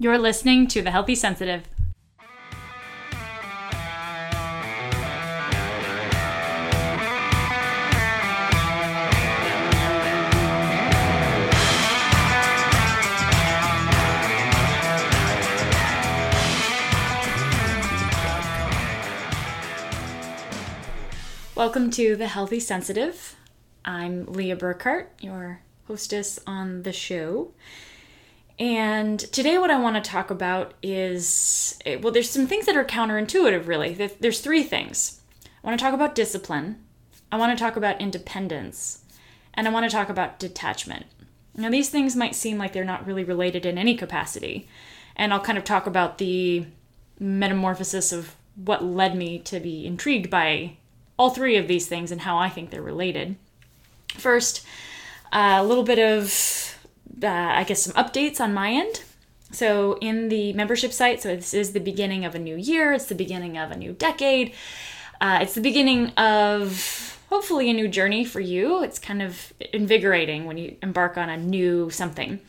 You're listening to The Healthy Sensitive. Welcome to The Healthy Sensitive. I'm Leah Burkhart, your hostess on the show. And today, what I want to talk about is eh, well, there's some things that are counterintuitive, really. There's three things. I want to talk about discipline, I want to talk about independence, and I want to talk about detachment. Now, these things might seem like they're not really related in any capacity, and I'll kind of talk about the metamorphosis of what led me to be intrigued by all three of these things and how I think they're related. First, a little bit of, uh, I guess, some updates on my end. So, in the membership site, so this is the beginning of a new year, it's the beginning of a new decade, uh, it's the beginning of hopefully a new journey for you. It's kind of invigorating when you embark on a new something.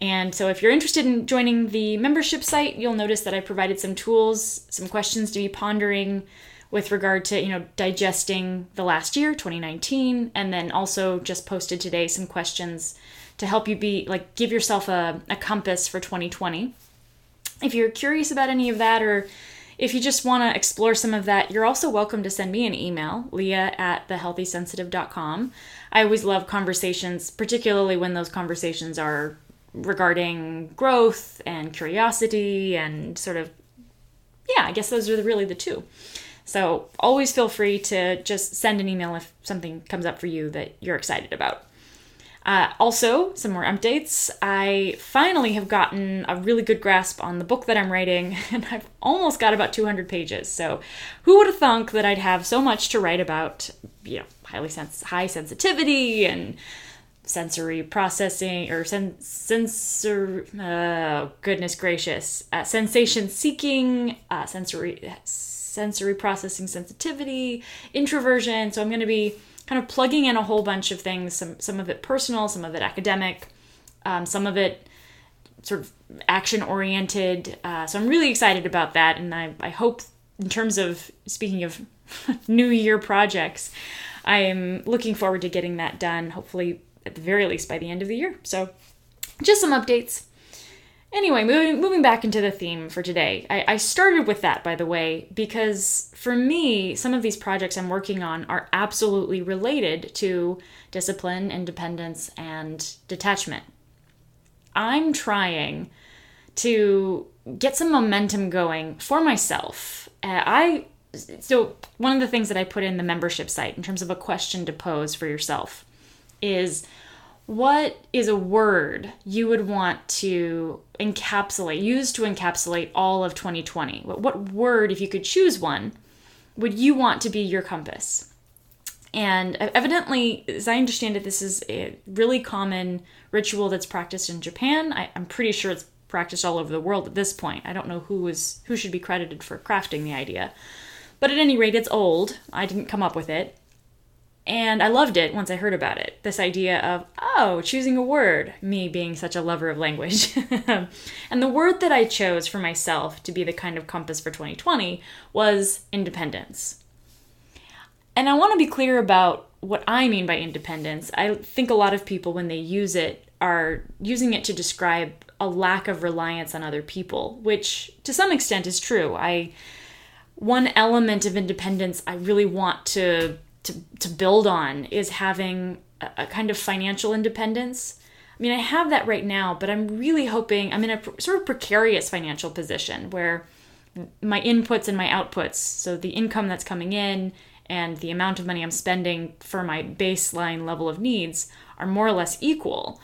And so, if you're interested in joining the membership site, you'll notice that I provided some tools, some questions to be pondering with regard to you know digesting the last year 2019 and then also just posted today some questions to help you be like give yourself a, a compass for 2020 if you're curious about any of that or if you just want to explore some of that you're also welcome to send me an email leah at thehealthysensitive.com i always love conversations particularly when those conversations are regarding growth and curiosity and sort of yeah i guess those are really the two. So always feel free to just send an email if something comes up for you that you're excited about. Uh, also, some more updates. I finally have gotten a really good grasp on the book that I'm writing, and I've almost got about 200 pages. So, who would have thunk that I'd have so much to write about, you know, highly sens- high sensitivity and sensory processing or sen- sensor oh, goodness gracious uh, sensation seeking uh, sensory sensory processing sensitivity, introversion. So I'm going to be kind of plugging in a whole bunch of things, some, some of it personal, some of it academic, um, some of it sort of action oriented. Uh, so I'm really excited about that. And I, I hope, in terms of speaking of new year projects, I am looking forward to getting that done, hopefully, at the very least by the end of the year. So just some updates. Anyway, moving moving back into the theme for today. I, I started with that, by the way, because for me, some of these projects I'm working on are absolutely related to discipline, independence, and detachment. I'm trying to get some momentum going for myself. Uh, I so one of the things that I put in the membership site in terms of a question to pose for yourself is what is a word you would want to encapsulate, use to encapsulate all of 2020? What, what word, if you could choose one, would you want to be your compass? And evidently, as I understand it, this is a really common ritual that's practiced in Japan. I, am pretty sure it's practiced all over the world at this point. I don't know who is who should be credited for crafting the idea. But at any rate, it's old. I didn't come up with it. And I loved it once I heard about it. This idea of, oh, choosing a word, me being such a lover of language. and the word that I chose for myself to be the kind of compass for 2020 was independence. And I want to be clear about what I mean by independence. I think a lot of people, when they use it, are using it to describe a lack of reliance on other people, which to some extent is true. I one element of independence I really want to to, to build on is having a, a kind of financial independence. I mean, I have that right now, but I'm really hoping I'm in a sort of precarious financial position where my inputs and my outputs, so the income that's coming in and the amount of money I'm spending for my baseline level of needs are more or less equal.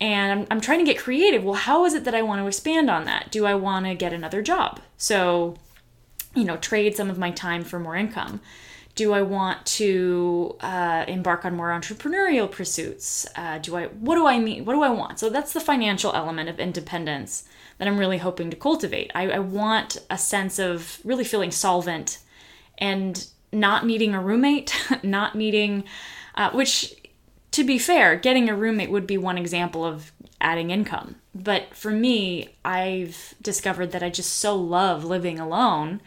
And I'm, I'm trying to get creative. Well, how is it that I want to expand on that? Do I want to get another job? So, you know, trade some of my time for more income do I want to uh, embark on more entrepreneurial pursuits? Uh, do I what do I mean? What do I want? So that's the financial element of independence that I'm really hoping to cultivate. I, I want a sense of really feeling solvent and not needing a roommate, not needing, uh, which to be fair, getting a roommate would be one example of adding income. But for me, I've discovered that I just so love living alone.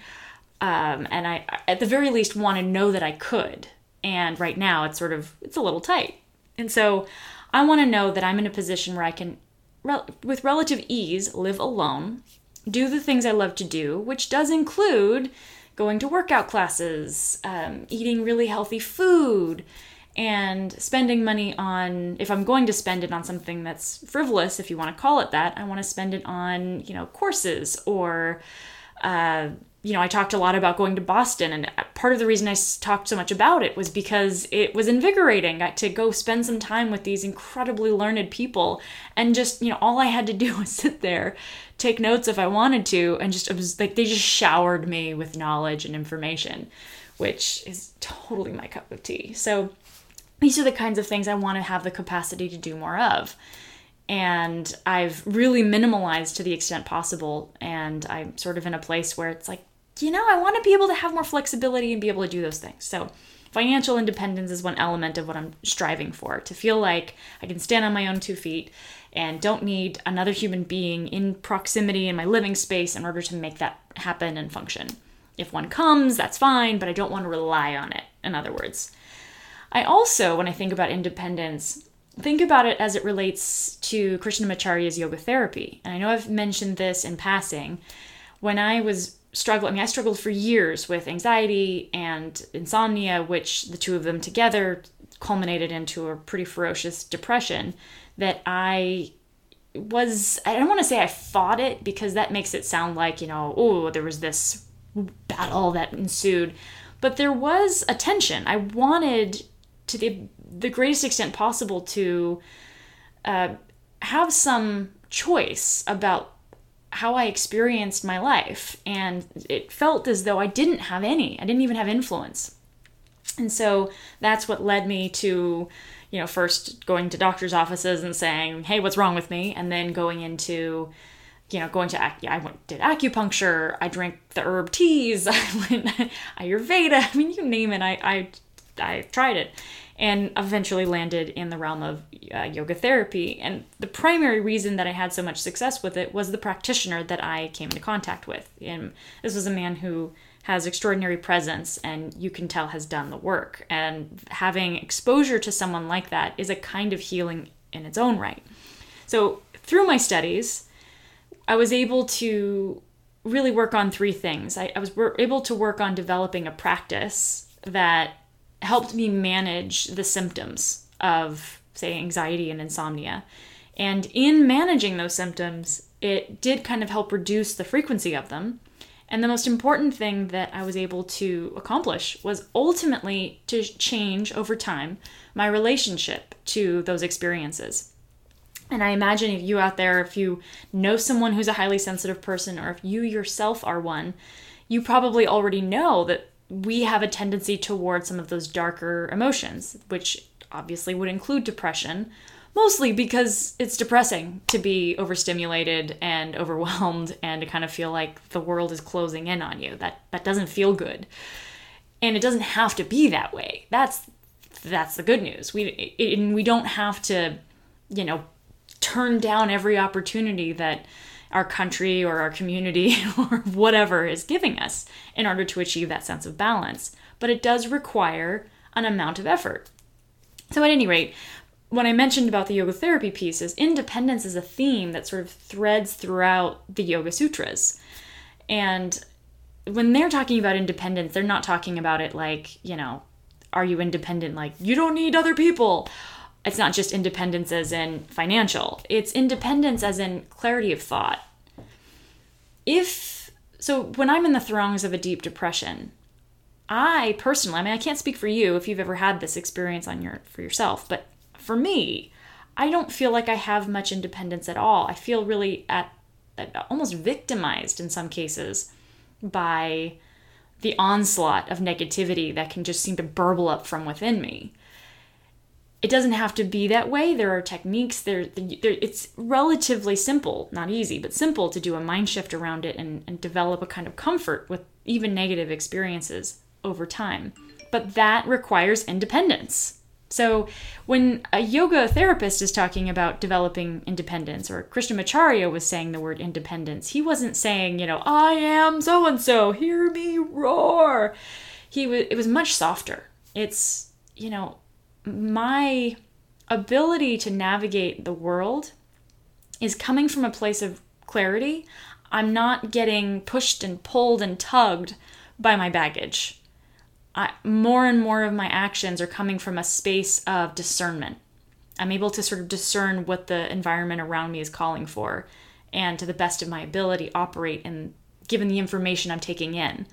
Um, and I, at the very least, want to know that I could. And right now, it's sort of it's a little tight. And so, I want to know that I'm in a position where I can, with relative ease, live alone, do the things I love to do, which does include going to workout classes, um, eating really healthy food, and spending money on if i'm going to spend it on something that's frivolous if you want to call it that i want to spend it on you know courses or uh, you know i talked a lot about going to boston and part of the reason i talked so much about it was because it was invigorating uh, to go spend some time with these incredibly learned people and just you know all i had to do was sit there take notes if i wanted to and just it was like they just showered me with knowledge and information which is totally my cup of tea so these are the kinds of things I want to have the capacity to do more of. And I've really minimalized to the extent possible. And I'm sort of in a place where it's like, you know, I want to be able to have more flexibility and be able to do those things. So, financial independence is one element of what I'm striving for to feel like I can stand on my own two feet and don't need another human being in proximity in my living space in order to make that happen and function. If one comes, that's fine, but I don't want to rely on it, in other words. I also, when I think about independence, think about it as it relates to Krishnamacharya's yoga therapy. And I know I've mentioned this in passing. When I was struggling, I mean, I struggled for years with anxiety and insomnia, which the two of them together culminated into a pretty ferocious depression that I was, I don't want to say I fought it because that makes it sound like, you know, oh, there was this battle that ensued. But there was a tension. I wanted to the the greatest extent possible to uh, have some choice about how I experienced my life, and it felt as though I didn't have any. I didn't even have influence, and so that's what led me to, you know, first going to doctors' offices and saying, "Hey, what's wrong with me?" and then going into you know, going to I went did acupuncture. I drank the herb teas. I went Ayurveda. I mean, you name it. I I I tried it, and eventually landed in the realm of uh, yoga therapy. And the primary reason that I had so much success with it was the practitioner that I came into contact with. And this was a man who has extraordinary presence and you can tell has done the work. And having exposure to someone like that is a kind of healing in its own right. So, through my studies, I was able to really work on three things. I, I was able to work on developing a practice that helped me manage the symptoms of, say, anxiety and insomnia. And in managing those symptoms, it did kind of help reduce the frequency of them. And the most important thing that I was able to accomplish was ultimately to change over time my relationship to those experiences. And I imagine if you out there, if you know someone who's a highly sensitive person, or if you yourself are one, you probably already know that we have a tendency toward some of those darker emotions, which obviously would include depression, mostly because it's depressing to be overstimulated and overwhelmed and to kind of feel like the world is closing in on you. That that doesn't feel good. And it doesn't have to be that way. That's that's the good news. We it, we don't have to, you know, turn down every opportunity that our country or our community or whatever is giving us in order to achieve that sense of balance. But it does require an amount of effort. So, at any rate, when I mentioned about the yoga therapy piece, is independence is a theme that sort of threads throughout the Yoga Sutras. And when they're talking about independence, they're not talking about it like, you know, are you independent? Like, you don't need other people it's not just independence as in financial, it's independence as in clarity of thought. If so, when I'm in the throngs of a deep depression, I personally, I mean, I can't speak for you if you've ever had this experience on your for yourself, but for me, I don't feel like I have much independence at all. I feel really at, at almost victimized in some cases by the onslaught of negativity that can just seem to burble up from within me it doesn't have to be that way. There are techniques. There, there, it's relatively simple, not easy, but simple to do a mind shift around it and, and develop a kind of comfort with even negative experiences over time. But that requires independence. So, when a yoga therapist is talking about developing independence, or Krishnamacharya was saying the word independence, he wasn't saying, you know, I am so and so, hear me roar. He was, it was much softer. It's, you know, my ability to navigate the world is coming from a place of clarity. I'm not getting pushed and pulled and tugged by my baggage. I, more and more of my actions are coming from a space of discernment. I'm able to sort of discern what the environment around me is calling for and to the best of my ability operate in given the information I'm taking in.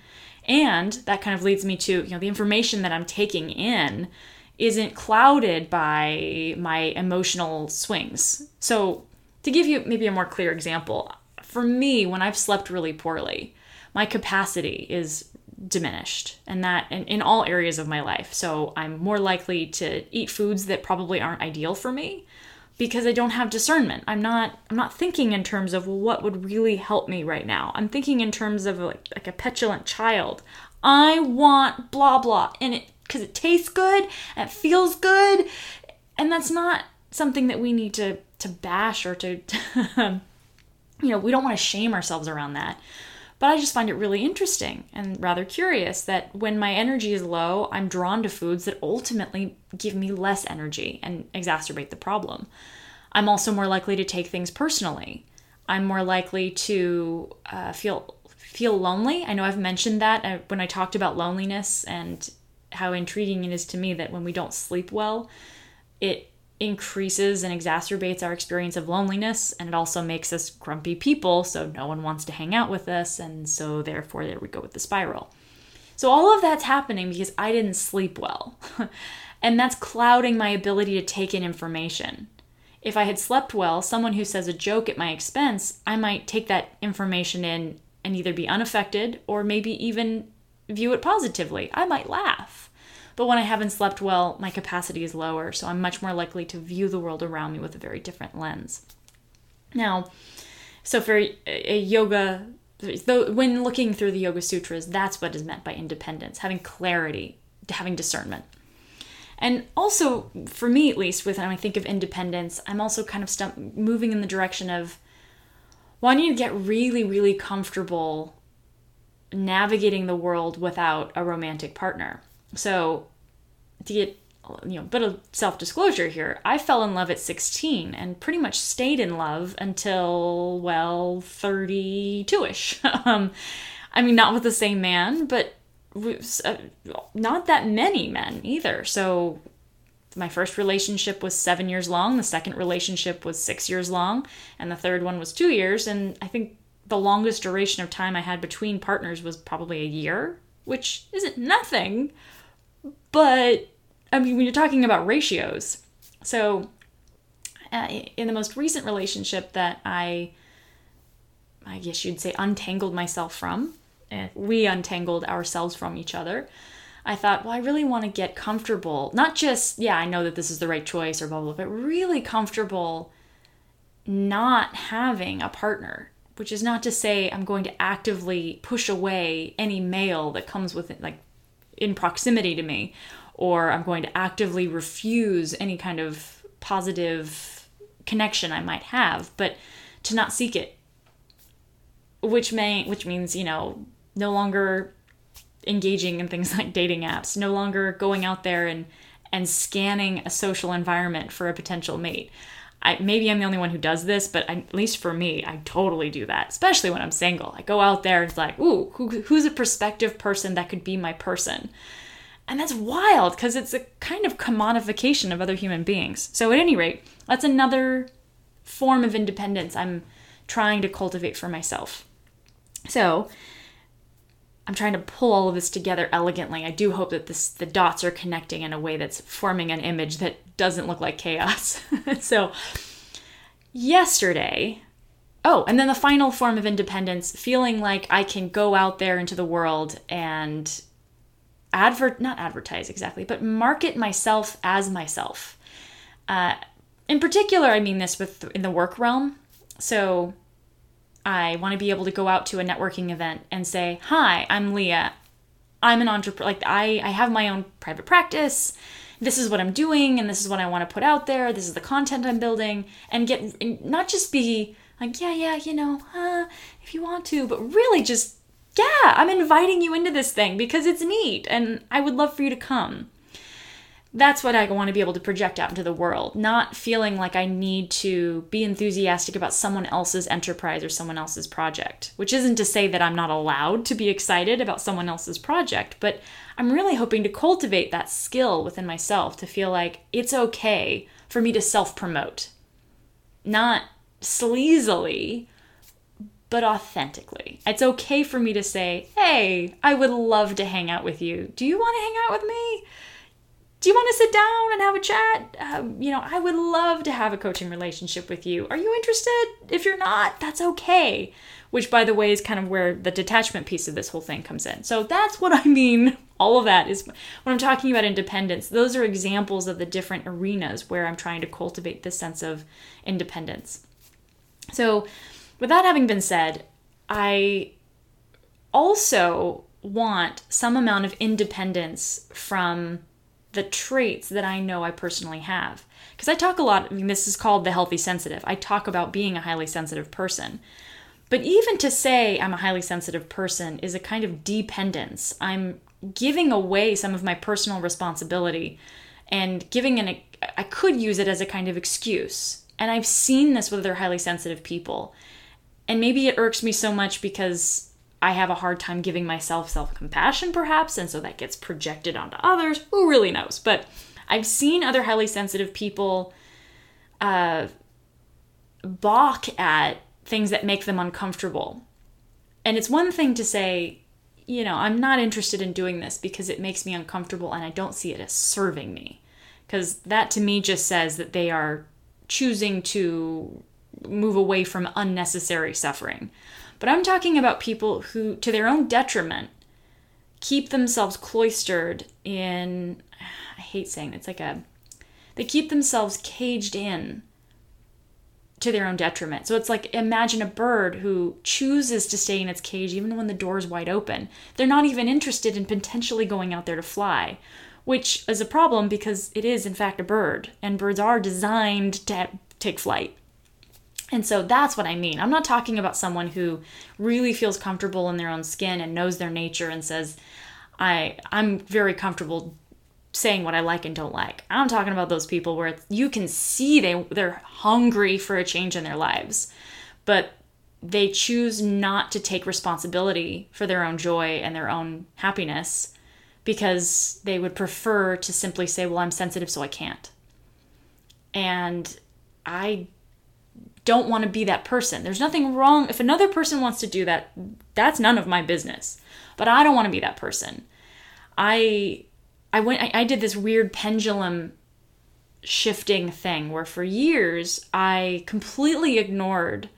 And that kind of leads me to, you know, the information that I'm taking in isn't clouded by my emotional swings. So, to give you maybe a more clear example, for me, when I've slept really poorly, my capacity is diminished and that in, in all areas of my life. So, I'm more likely to eat foods that probably aren't ideal for me because I don't have discernment. I'm not I'm not thinking in terms of well, what would really help me right now. I'm thinking in terms of like, like a petulant child. I want blah blah and it because it tastes good and it feels good. And that's not something that we need to to bash or to, to you know, we don't want to shame ourselves around that. But I just find it really interesting and rather curious that when my energy is low, I'm drawn to foods that ultimately give me less energy and exacerbate the problem. I'm also more likely to take things personally. I'm more likely to uh, feel feel lonely. I know I've mentioned that uh, when I talked about loneliness and how intriguing it is to me that when we don't sleep well, it increases and exacerbates our experience of loneliness and it also makes us grumpy people so no one wants to hang out with us and so therefore there we go with the spiral. So all of that's happening because i didn't sleep well. And that's clouding my ability to take in information. If i had slept well someone who says a joke at my expense i might take that information in and either be unaffected or maybe even view it positively. I might laugh. But when I haven't slept well, my capacity is lower, so I'm much more likely to view the world around me with a very different lens. Now, so for a yoga, when looking through the Yoga Sutras, that's what is meant by independence, having clarity, having discernment. And also, for me at least, when I think of independence, I'm also kind of moving in the direction of wanting to get really, really comfortable navigating the world without a romantic partner. So, to get you know, a bit of self disclosure here, I fell in love at 16 and pretty much stayed in love until, well, 32 ish. um, I mean, not with the same man, but uh, not that many men either. So, my first relationship was seven years long, the second relationship was six years long, and the third one was two years. And I think the longest duration of time I had between partners was probably a year, which isn't nothing. But I mean, when you're talking about ratios, so uh, in the most recent relationship that I, I guess you'd say, untangled myself from, eh, we untangled ourselves from each other. I thought, well, I really want to get comfortable. Not just, yeah, I know that this is the right choice or blah, blah, blah, but really comfortable not having a partner which is not to say I'm going to actively push away any male that comes with it, like in proximity to me or I'm going to actively refuse any kind of positive connection I might have, but to not seek it. Which may which means, you know, no longer engaging in things like dating apps, no longer going out there and and scanning a social environment for a potential mate. I, maybe I'm the only one who does this, but I, at least for me, I totally do that, especially when I'm single. I go out there and it's like, ooh, who, who's a prospective person that could be my person? And that's wild because it's a kind of commodification of other human beings. So, at any rate, that's another form of independence I'm trying to cultivate for myself. So, I'm trying to pull all of this together elegantly. I do hope that this the dots are connecting in a way that's forming an image that doesn't look like chaos. so yesterday, oh, and then the final form of independence, feeling like I can go out there into the world and advert not advertise exactly, but market myself as myself. Uh, in particular, I mean this with in the work realm. So I want to be able to go out to a networking event and say, "Hi, I'm Leah. I'm an entrepreneur. Like I, I have my own private practice. this is what I'm doing and this is what I want to put out there. This is the content I'm building and get and not just be like, yeah, yeah, you know, if you want to, but really just, yeah, I'm inviting you into this thing because it's neat and I would love for you to come that's what I want to be able to project out into the world, not feeling like I need to be enthusiastic about someone else's enterprise or someone else's project, which isn't to say that I'm not allowed to be excited about someone else's project, but I'm really hoping to cultivate that skill within myself to feel like it's okay for me to self promote. Not sleazily, but authentically. It's okay for me to say, hey, I would love to hang out with you. Do you want to hang out with me? Do you want to sit down and have a chat? Um, you know, I would love to have a coaching relationship with you. Are you interested? If you're not, that's okay. Which, by the way, is kind of where the detachment piece of this whole thing comes in. So that's what I mean. All of that is when I'm talking about independence. Those are examples of the different arenas where I'm trying to cultivate this sense of independence. So, with that having been said, I also want some amount of independence from the traits that I know I personally have. Because I talk a lot, I mean, this is called the healthy sensitive. I talk about being a highly sensitive person. But even to say I'm a highly sensitive person is a kind of dependence. I'm giving away some of my personal responsibility and giving an, I could use it as a kind of excuse. And I've seen this with other highly sensitive people. And maybe it irks me so much because I have a hard time giving myself self compassion, perhaps, and so that gets projected onto others. Who really knows? But I've seen other highly sensitive people uh, balk at things that make them uncomfortable. And it's one thing to say, you know, I'm not interested in doing this because it makes me uncomfortable and I don't see it as serving me. Because that to me just says that they are choosing to move away from unnecessary suffering. But I'm talking about people who, to their own detriment, keep themselves cloistered in, I hate saying it, it's like a, they keep themselves caged in to their own detriment. So it's like imagine a bird who chooses to stay in its cage even when the door is wide open. They're not even interested in potentially going out there to fly, which is a problem because it is in fact a bird and birds are designed to take flight. And so that's what I mean. I'm not talking about someone who really feels comfortable in their own skin and knows their nature and says, I I'm very comfortable saying what I like and don't like. I'm talking about those people where you can see they they're hungry for a change in their lives, but they choose not to take responsibility for their own joy and their own happiness because they would prefer to simply say, "Well, I'm sensitive so I can't." And I don't want to be that person. There's nothing wrong. If another person wants to do that, that's none of my business. But I don't want to be that person. I I went I, I did this weird pendulum shifting thing where for years I completely ignored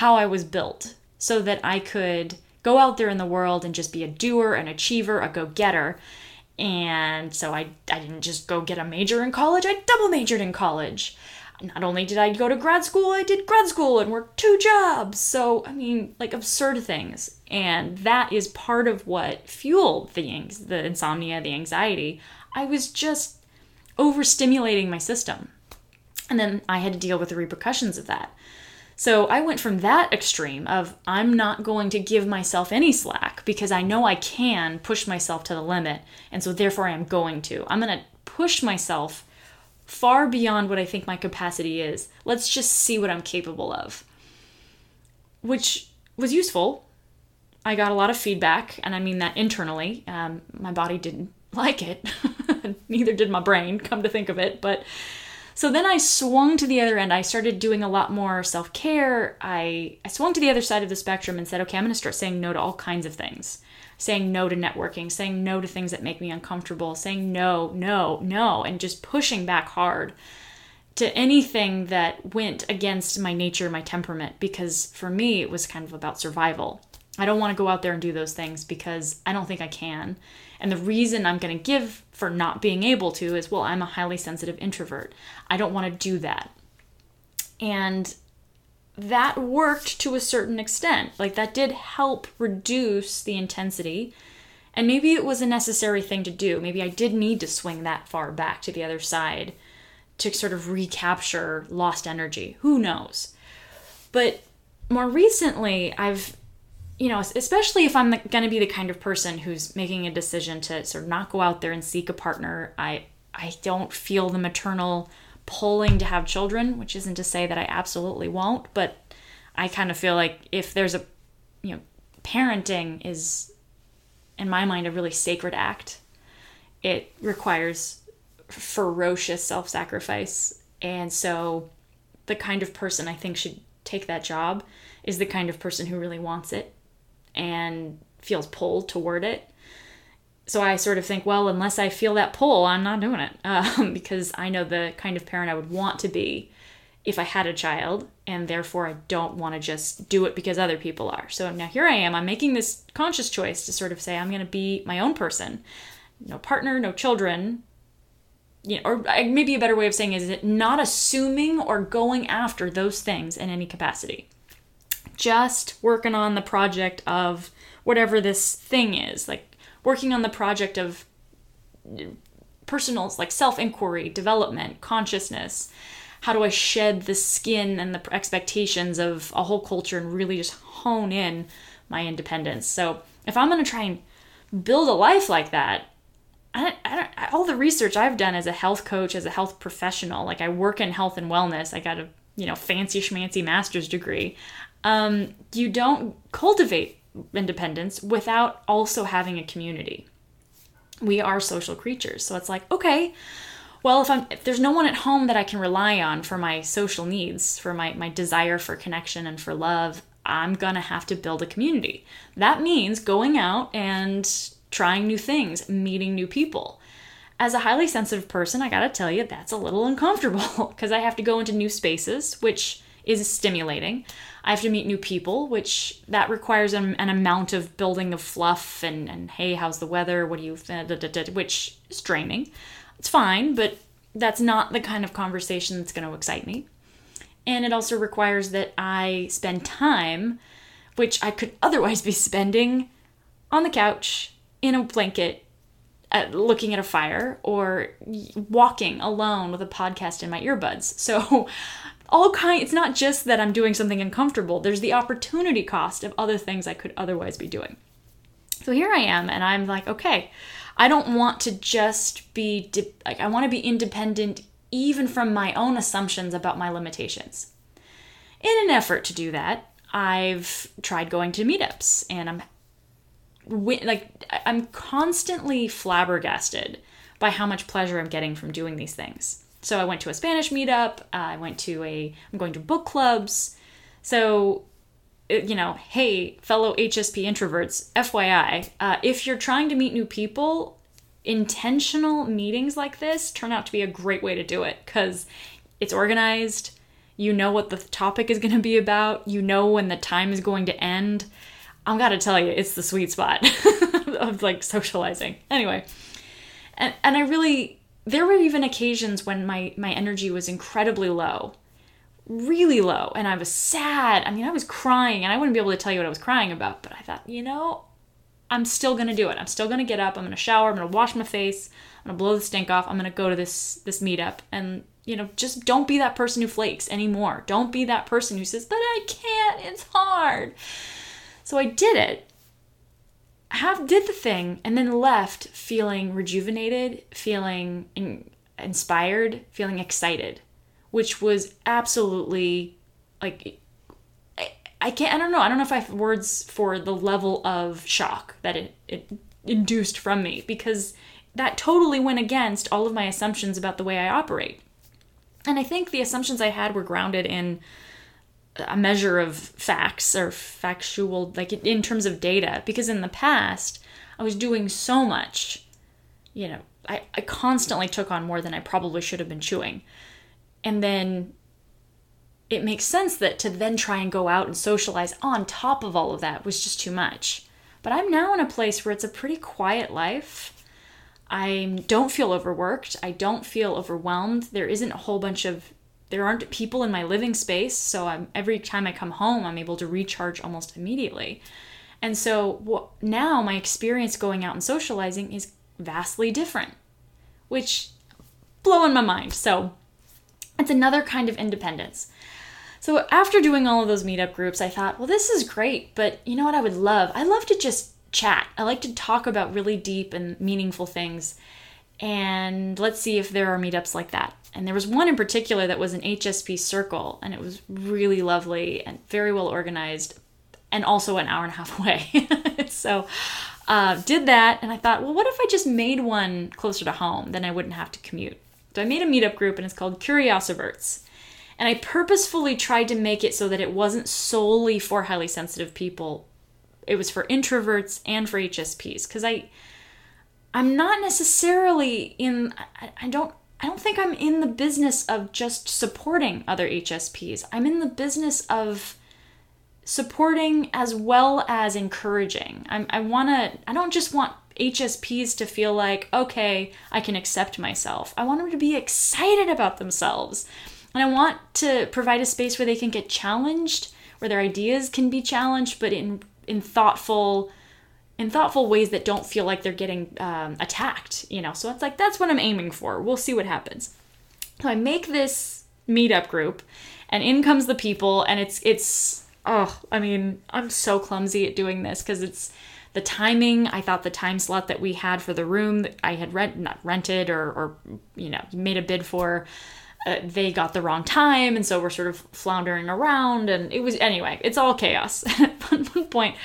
how I was built so that I could go out there in the world and just be a doer, an achiever, a go-getter. And so I, I didn't just go get a major in college, I double majored in college not only did I go to grad school, I did grad school and worked two jobs. So, I mean, like absurd things. And that is part of what fueled the the insomnia, the anxiety. I was just overstimulating my system. And then I had to deal with the repercussions of that. So I went from that extreme of I'm not going to give myself any slack because I know I can push myself to the limit. And so therefore I am going to. I'm going to push myself far beyond what I think my capacity is. Let's just see what I'm capable of. Which was useful. I got a lot of feedback, and I mean that internally. Um, my body didn't like it, neither did my brain, come to think of it. But so then I swung to the other end. I started doing a lot more self care. I, I swung to the other side of the spectrum and said, okay, I'm going to start saying no to all kinds of things saying no to networking, saying no to things that make me uncomfortable, saying no, no, no, and just pushing back hard to anything that went against my nature, my temperament, because for me, it was kind of about survival. I don't want to go out there and do those things because I don't think I can. And the reason I'm going to give for not being able to is well, I'm a highly sensitive introvert. I don't want to do that. And that worked to a certain extent. Like that did help reduce the intensity And maybe it was a necessary thing to do. Maybe I did need to swing that far back to the other side to sort of recapture lost energy. Who knows? But more recently, I've, you know, especially if I'm going to be the kind of person who's making a decision to sort of not go out there and seek a partner, I, I don't feel the maternal pulling to have children, which isn't to say that I absolutely won't, but I kind of feel like if there's a, you know, parenting is, in my mind, a really sacred act. It requires ferocious self sacrifice. And so the kind of person I think should take that job is the kind of person who really wants it and feels pulled toward it. So I sort of think, well, unless I feel that pull, I'm not doing it um, because I know the kind of parent I would want to be if I had a child, and therefore I don't want to just do it because other people are. So now here I am, I'm making this conscious choice to sort of say, I'm going to be my own person. No partner, no children. You know, or maybe a better way of saying is it not assuming or going after those things in any capacity. Just working on the project of whatever this thing is, like working on the project of personals like self inquiry, development, consciousness how do I shed the skin and the expectations of a whole culture and really just hone in my independence. So if I'm going to try and build a life like that, I I don't, all the research I've done as a health coach, as a health professional, like I work in health and wellness, I got a you know fancy schmancy master's degree. Um, you don't cultivate independence without also having a community. We are social creatures, so it's like okay, well if i'm if there's no one at home that i can rely on for my social needs for my, my desire for connection and for love i'm gonna have to build a community that means going out and trying new things meeting new people as a highly sensitive person i gotta tell you that's a little uncomfortable because i have to go into new spaces which is stimulating. I have to meet new people which that requires an, an amount of building of fluff and, and hey how's the weather? What do you uh, which is draining. It's fine, but that's not the kind of conversation that's going to excite me. And it also requires that I spend time, which I could otherwise be spending on the couch in a blanket, at, looking at a fire, or walking alone with a podcast in my earbuds. So, all kind. It's not just that I'm doing something uncomfortable. There's the opportunity cost of other things I could otherwise be doing. So here I am, and I'm like, okay, I don't want to just be de- like I want to be independent even from my own assumptions about my limitations. In an effort to do that, I've tried going to meetups and I'm like I'm constantly flabbergasted by how much pleasure I'm getting from doing these things. So I went to a Spanish meetup, uh, I went to a I'm going to book clubs. So uh, you know, hey, fellow HSP introverts, FYI, uh, if you're trying to meet new people, intentional meetings like this turn out to be a great way to do it because it's organized. You know what the topic is going to be about. You know when the time is going to end. I'm gotta tell you, it's the sweet spot of like socializing. Anyway, and and I really there were even occasions when my my energy was incredibly low really low and I was sad. I mean, I was crying and I wouldn't be able to tell you what I was crying about, but I thought, you know, I'm still to do it. I'm still to get up. I'm to shower. I'm to wash my face. I'm to blow the stink off. I'm to go to this this meetup and you know, just don't be that person who flakes anymore. Don't be that person who says, "But I can't. It's hard." So I did it. Have did the thing and then left feeling rejuvenated, feeling in, inspired, feeling excited which was absolutely like I, I can't I don't know I don't know if I have words for the level of shock that it, it induced from me because that totally went against all of my assumptions about the way I operate. And I think the assumptions I had were grounded in a measure of facts or factual, like in terms of data, because in the past I was doing so much. You know, I, I constantly took on more than I probably should have been chewing. And then it makes sense that to then try and go out and socialize on top of all of that was just too much. But I'm now in a place where it's a pretty quiet life. I don't feel overworked. I don't feel overwhelmed. There isn't a whole bunch of there aren't people in my living space, so I'm every time I come home I'm able to recharge almost immediately. And so now my experience going out and socializing is vastly different, which blowing my mind. So it's another kind of independence. So after doing all of those meetup groups, I thought, well, this is great, but you know what I would love? I love to just chat. I like to talk about really deep and meaningful things. And let's see if there are meetups like that. And there was one in particular that was an HSP circle, and it was really lovely and very well organized, and also an hour and a half away. so, uh, did that, and I thought, well, what if I just made one closer to home? Then I wouldn't have to commute. So I made a meetup group, and it's called Curiosiverts. And I purposefully tried to make it so that it wasn't solely for highly sensitive people. It was for introverts and for HSPs because I I'm not necessarily in I, I don't I don't think I'm in the business of just supporting other HSPs. I'm in the business of supporting as well as encouraging. I'm, I want to, I don't just want HSPs to feel like, okay, I can accept myself. I want them to be excited about themselves. And I want to provide a space where they can get challenged, where their ideas can be challenged, but in in thoughtful in thoughtful ways that don't feel like they're getting um, attacked. You know, so it's like that's what I'm aiming for. We'll see what happens. So I make this meetup group, and in comes the people, and it's it's oh, I mean, I'm so clumsy at doing this because it's the timing. I thought the time slot that we had for the room that I had rent not rented or or you know made a bid for uh, they got the wrong time and so we're sort of floundering around and it was anyway it's all chaos at one point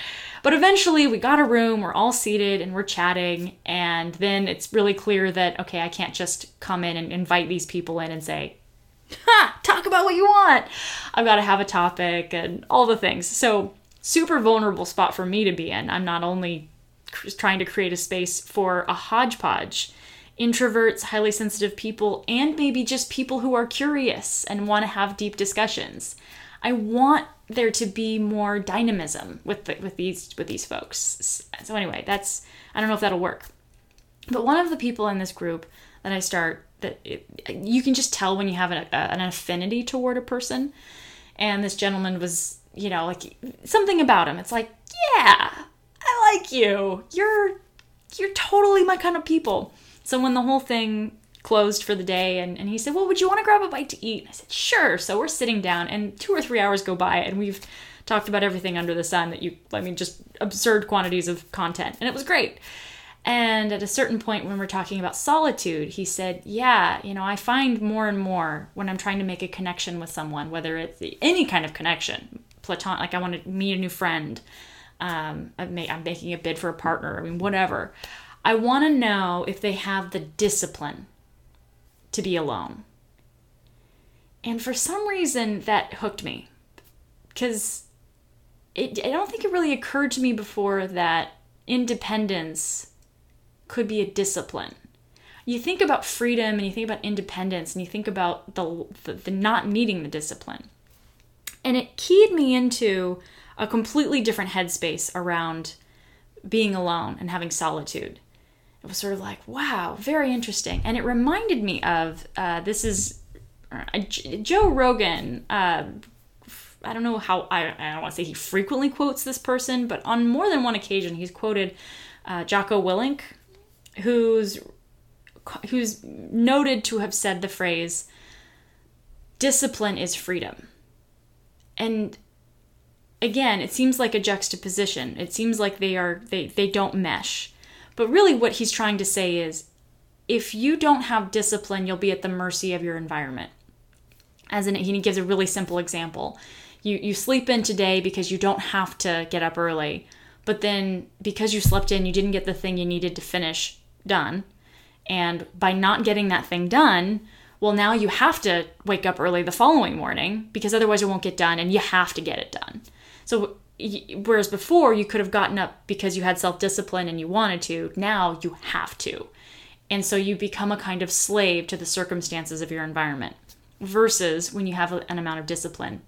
but eventually we got a room we're all seated and we're chatting and then it's really clear that okay i can't just come in and invite these people in and say ha talk about what you want. I've got to have a topic and all the things. So super vulnerable spot for me to be in. I'm not only trying to create a space for a hodgepodge introverts, highly sensitive people, and maybe just people who are curious and want to have deep discussions. I want there to be more dynamism with the, with these with these folks. So anyway, that's I don't know if that'll work. But one of the people in this group that I start that it, you can just tell when you have an, a, an affinity toward a person. And this gentleman was, you know, like something about him. It's like, yeah, I like you. You're you're totally my kind of people. So when the whole thing closed for the day and, and he said, Well, would you want to grab a bite to eat? I said, Sure. So we're sitting down and two or three hours go by and we've talked about everything under the sun that you, I mean, just absurd quantities of content. And it was great. And at a certain point, when we're talking about solitude, he said, Yeah, you know, I find more and more when I'm trying to make a connection with someone, whether it's any kind of connection, platonic, like I want to meet a new friend, um, I'm making a bid for a partner, I mean, whatever. I want to know if they have the discipline to be alone. And for some reason, that hooked me. Because I don't think it really occurred to me before that independence could be a discipline. You think about freedom and you think about independence and you think about the, the, the not needing the discipline. And it keyed me into a completely different headspace around being alone and having solitude it was sort of like, wow, very interesting. And it reminded me of uh, this is uh, Joe Rogan. Uh, I don't know how, I, I don't want to say he frequently quotes this person, but on more than one occasion, he's quoted uh, Jocko Willink, who's who's noted to have said the phrase discipline is freedom and again it seems like a juxtaposition it seems like they are they they don't mesh but really, what he's trying to say is if you don't have discipline, you'll be at the mercy of your environment. As in, he gives a really simple example. You, you sleep in today because you don't have to get up early, but then because you slept in, you didn't get the thing you needed to finish done. And by not getting that thing done, well, now you have to wake up early the following morning because otherwise it won't get done and you have to get it done. So whereas before you could have gotten up because you had self-discipline and you wanted to now you have to. And so you become a kind of slave to the circumstances of your environment versus when you have an amount of discipline.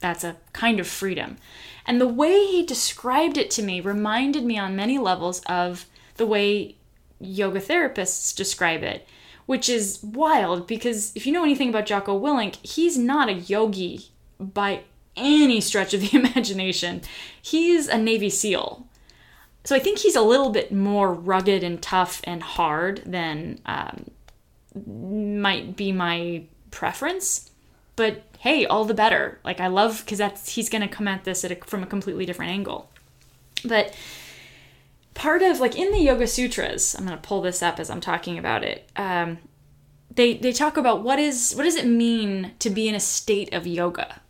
That's a kind of freedom. And the way he described it to me reminded me on many levels of the way yoga therapists describe it which is wild because if you know anything about Jocko Willink, he's not a yogi by any stretch of the imagination. He's a Navy SEAL. So I think he's a little bit more rugged and tough and hard than um, might be my preference. But hey, all the better. Like I love because that's he's gonna come at this at a, from a completely different angle. But part of like in the Yoga Sutras, I'm gonna pull this up as I'm talking about it. Um, they they talk about what is what does it mean to be in a state of yoga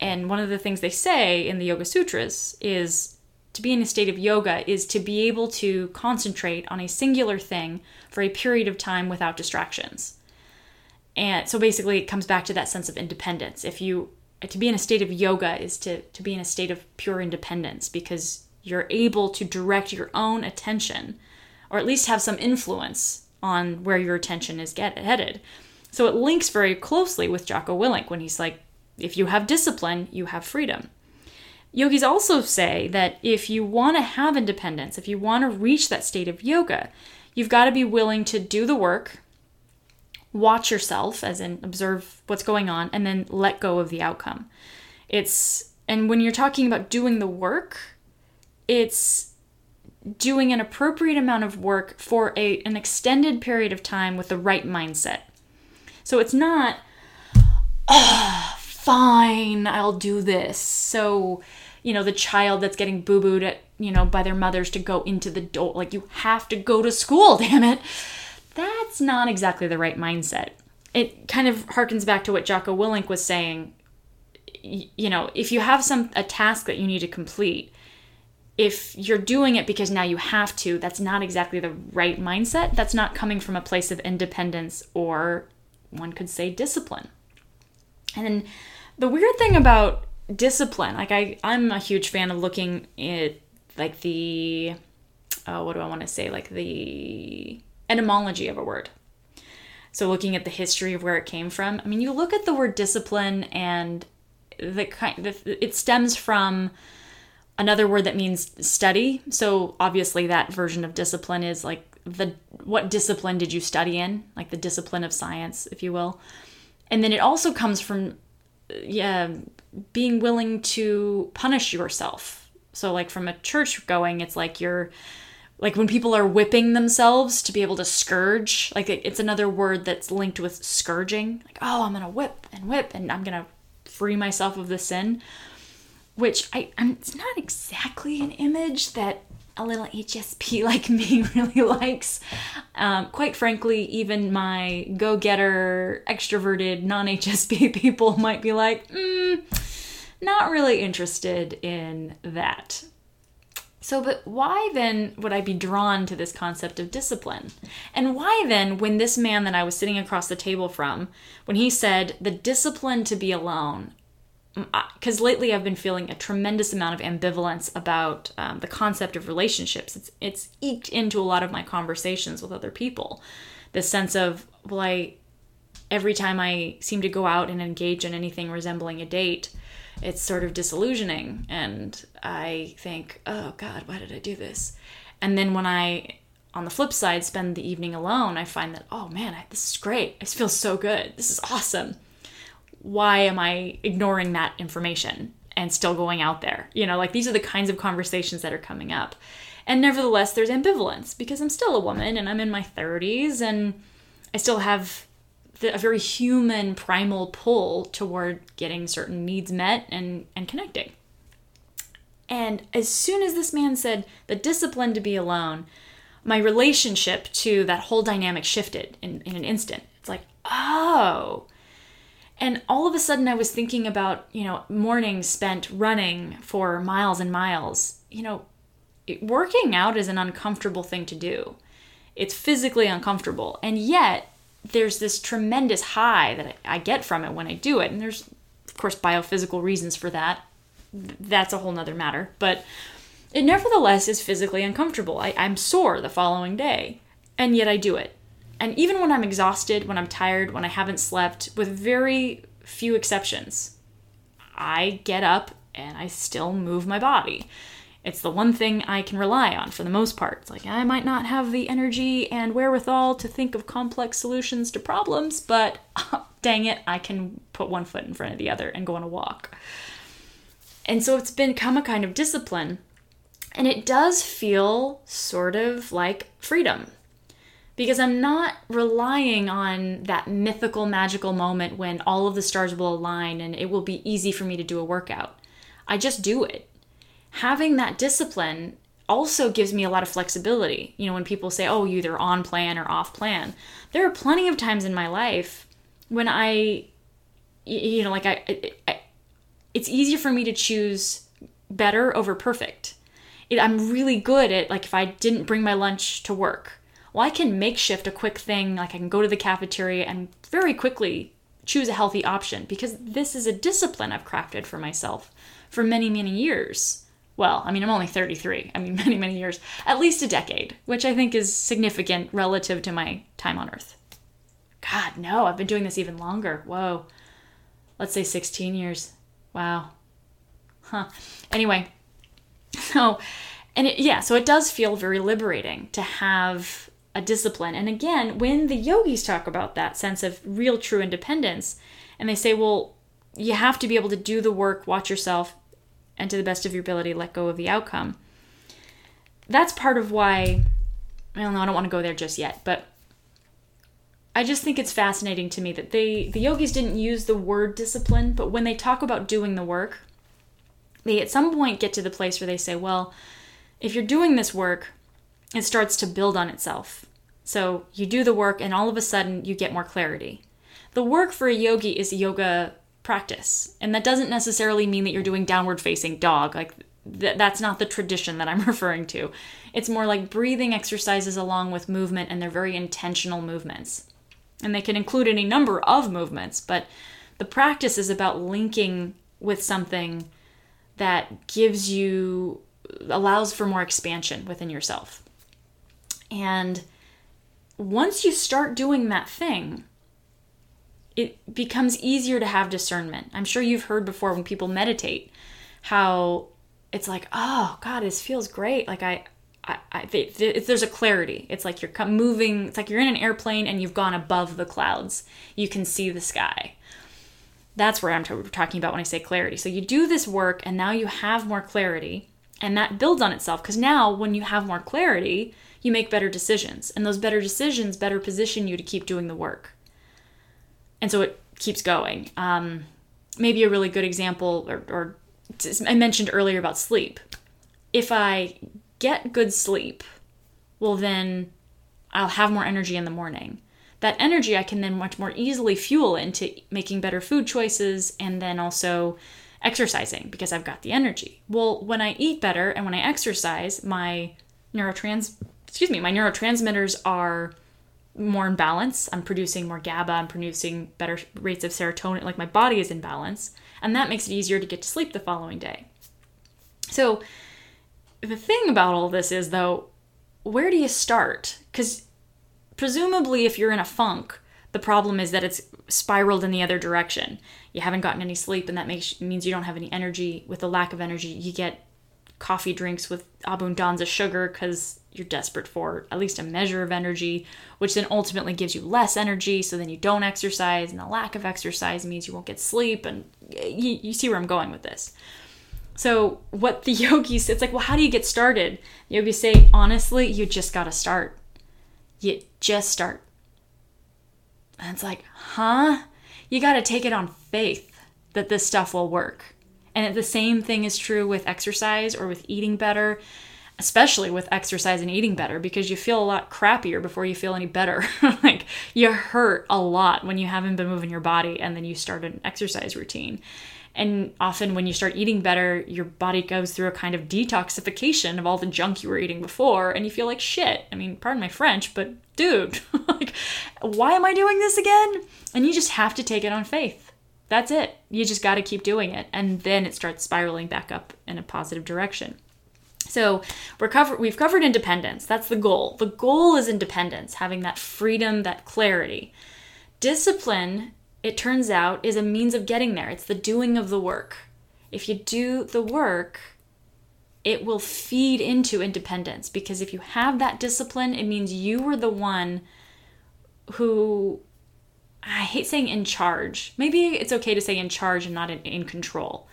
and one of the things they say in the yoga sutras is to be in a state of yoga is to be able to concentrate on a singular thing for a period of time without distractions and so basically it comes back to that sense of independence if you to be in a state of yoga is to to be in a state of pure independence because you're able to direct your own attention or at least have some influence on where your attention is get headed. So it links very closely with Jocko Willink when he's like, if you have discipline, you have freedom. Yogis also say that if you want to have independence, if you want to reach that state of yoga, you've got to be willing to do the work, watch yourself, as in observe what's going on, and then let go of the outcome. It's, and when you're talking about doing the work, it's doing an appropriate amount of work for a, an extended period of time with the right mindset. So it's not, oh, fine, I'll do this. So, you know, the child that's getting boo booed at, you know, by their mothers to go into the door, like, you have to go to school, damn it. That's not exactly the right mindset. It kind of harkens back to what Jocko Willink was saying. You know, if you have some a task that you need to complete, if you're doing it because now you have to, that's not exactly the right mindset. That's not coming from a place of independence or one could say discipline. And the weird thing about discipline, like I, I'm a huge fan of looking at like the, oh, what do I want to say? Like the etymology of a word. So looking at the history of where it came from. I mean, you look at the word discipline and the kind, the, it stems from another word that means study. So obviously that version of discipline is like the what discipline did you study in? Like the discipline of science, if you will. And then it also comes from yeah, being willing to punish yourself. So like from a church going, it's like you're like when people are whipping themselves to be able to scourge, like it's another word that's linked with scourging. Like, oh, I'm gonna whip and whip and I'm gonna free myself of the sin which I I'm, it's not exactly an image that a little HSP like me really likes. Um, quite frankly, even my go getter, extroverted, non HSP people might be like, mm, not really interested in that. So, but why then would I be drawn to this concept of discipline? And why then, when this man that I was sitting across the table from, when he said, the discipline to be alone, because lately I've been feeling a tremendous amount of ambivalence about um, the concept of relationships. It's it's eked into a lot of my conversations with other people. This sense of well, I every time I seem to go out and engage in anything resembling a date, it's sort of disillusioning, and I think, oh God, why did I do this? And then when I on the flip side spend the evening alone, I find that oh man, I, this is great. I feel so good. This is awesome why am I ignoring that information and still going out there? You know, like these are the kinds of conversations that are coming up. And nevertheless, there's ambivalence because I'm still a woman and I'm in my 30s and I still have the, a very human primal pull toward getting certain needs met and, and connecting. And as soon as this man said the discipline to be alone, my relationship to that whole dynamic shifted in, in an instant. It's like, oh, and all of a sudden, I was thinking about, you know, mornings spent running for miles and miles. You know, it, working out is an uncomfortable thing to do. It's physically uncomfortable. And yet, there's this tremendous high that I get from it when I do it. And there's, of course, biophysical reasons for that. That's a whole nother matter. But it nevertheless is physically uncomfortable. I, I'm sore the following day. And yet I do it. And even when I'm exhausted, when I'm tired, when I haven't slept, with very few exceptions, I get up and I still move my body. It's the one thing I can rely on for the most part. It's like I might not have the energy and wherewithal to think of complex solutions to problems, but dang it, I can put one foot in front of the other and go on a walk. and so it's become a kind of discipline. And it does feel sort of like freedom because I'm not relying on that mythical, magical moment when all of the stars will align and it will be easy for me to do a workout. I just do it. Having that discipline also gives me a lot of flexibility. You know, when people say, oh, you either on plan or off plan, there are plenty of times in my life when I, you know, like I, I it's easier for me to choose better over perfect. It, I'm really good at, like, if I didn't bring my lunch to work, well, I can makeshift a quick thing. Like I can go to the cafeteria and very quickly choose a healthy option because this is a discipline I've crafted for myself for many, many years. Well, I mean, I'm only 33. I mean, many, many years, at least a decade, which I think is significant relative to my time on Earth. God, no, I've been doing this even longer. Whoa. Let's say 16 years. Wow. Huh. Anyway, so, and it, yeah, so it does feel very liberating to have a discipline. And again, when the yogis talk about that sense of real true independence, and they say, well, you have to be able to do the work, watch yourself, and to the best of your ability, let go of the outcome. That's part of why, I don't know, I don't want to go there just yet, but I just think it's fascinating to me that they, the yogis didn't use the word discipline, but when they talk about doing the work, they at some point get to the place where they say, well, if you're doing this work, it starts to build on itself. So you do the work, and all of a sudden, you get more clarity. The work for a yogi is yoga practice, and that doesn't necessarily mean that you're doing downward facing dog. Like, th- that's not the tradition that I'm referring to. It's more like breathing exercises along with movement, and they're very intentional movements. And they can include any number of movements, but the practice is about linking with something that gives you, allows for more expansion within yourself. And once you start doing that thing, it becomes easier to have discernment. I'm sure you've heard before when people meditate how it's like, oh God, this feels great. Like I, I, I there's a clarity. It's like you're moving. It's like you're in an airplane and you've gone above the clouds. You can see the sky. That's where I'm talking about when I say clarity. So you do this work and now you have more clarity, and that builds on itself because now when you have more clarity, you make better decisions. And those better decisions better position you to keep doing the work. And so it keeps going. Um, maybe a really good example, or, or I mentioned earlier about sleep. If I get good sleep, well, then I'll have more energy in the morning. That energy I can then much more easily fuel into making better food choices and then also exercising because I've got the energy. Well, when I eat better and when I exercise, my neurotrans excuse me, my neurotransmitters are more in balance. I'm producing more GABA, I'm producing better rates of serotonin, like my body is in balance, and that makes it easier to get to sleep the following day. So, the thing about all this is though, where do you start? Because presumably, if you're in a funk, the problem is that it's spiraled in the other direction. You haven't gotten any sleep, and that makes means you don't have any energy. With the lack of energy, you get coffee drinks with abundanza sugar because you're desperate for at least a measure of energy, which then ultimately gives you less energy. So then you don't exercise, and the lack of exercise means you won't get sleep. And eh, you, you see where I'm going with this. So, what the yogis, it's like, well, how do you get started? The yogis say, honestly, you just got to start. You just start. And it's like, huh? You got to take it on faith that this stuff will work. And the same thing is true with exercise or with eating better, especially with exercise and eating better because you feel a lot crappier before you feel any better. like you hurt a lot when you haven't been moving your body and then you start an exercise routine. And often, when you start eating better, your body goes through a kind of detoxification of all the junk you were eating before, and you feel like shit. I mean, pardon my French, but dude, like, why am I doing this again? And you just have to take it on faith that's it. You just got to keep doing it. And then it starts spiraling back up in a positive direction. So we're cover- we've covered independence. That's the goal. The goal is independence, having that freedom, that clarity. Discipline, it turns out, is a means of getting there. It's the doing of the work. If you do the work, it will feed into independence because if you have that discipline, it means you were the one who I hate saying in charge. Maybe it's okay to say in charge and not in, in control.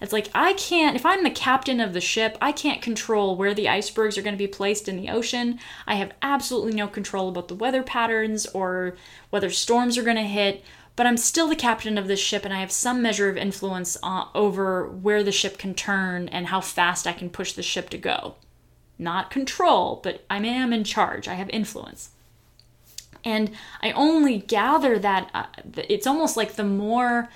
It's like I can't, if I'm the captain of the ship, I can't control where the icebergs are going to be placed in the ocean. I have absolutely no control about the weather patterns or whether storms are going to hit, but I'm still the captain of this ship and I have some measure of influence on, over where the ship can turn and how fast I can push the ship to go. Not control, but I am in charge. I have influence. And I only gather that uh, it's almost like the more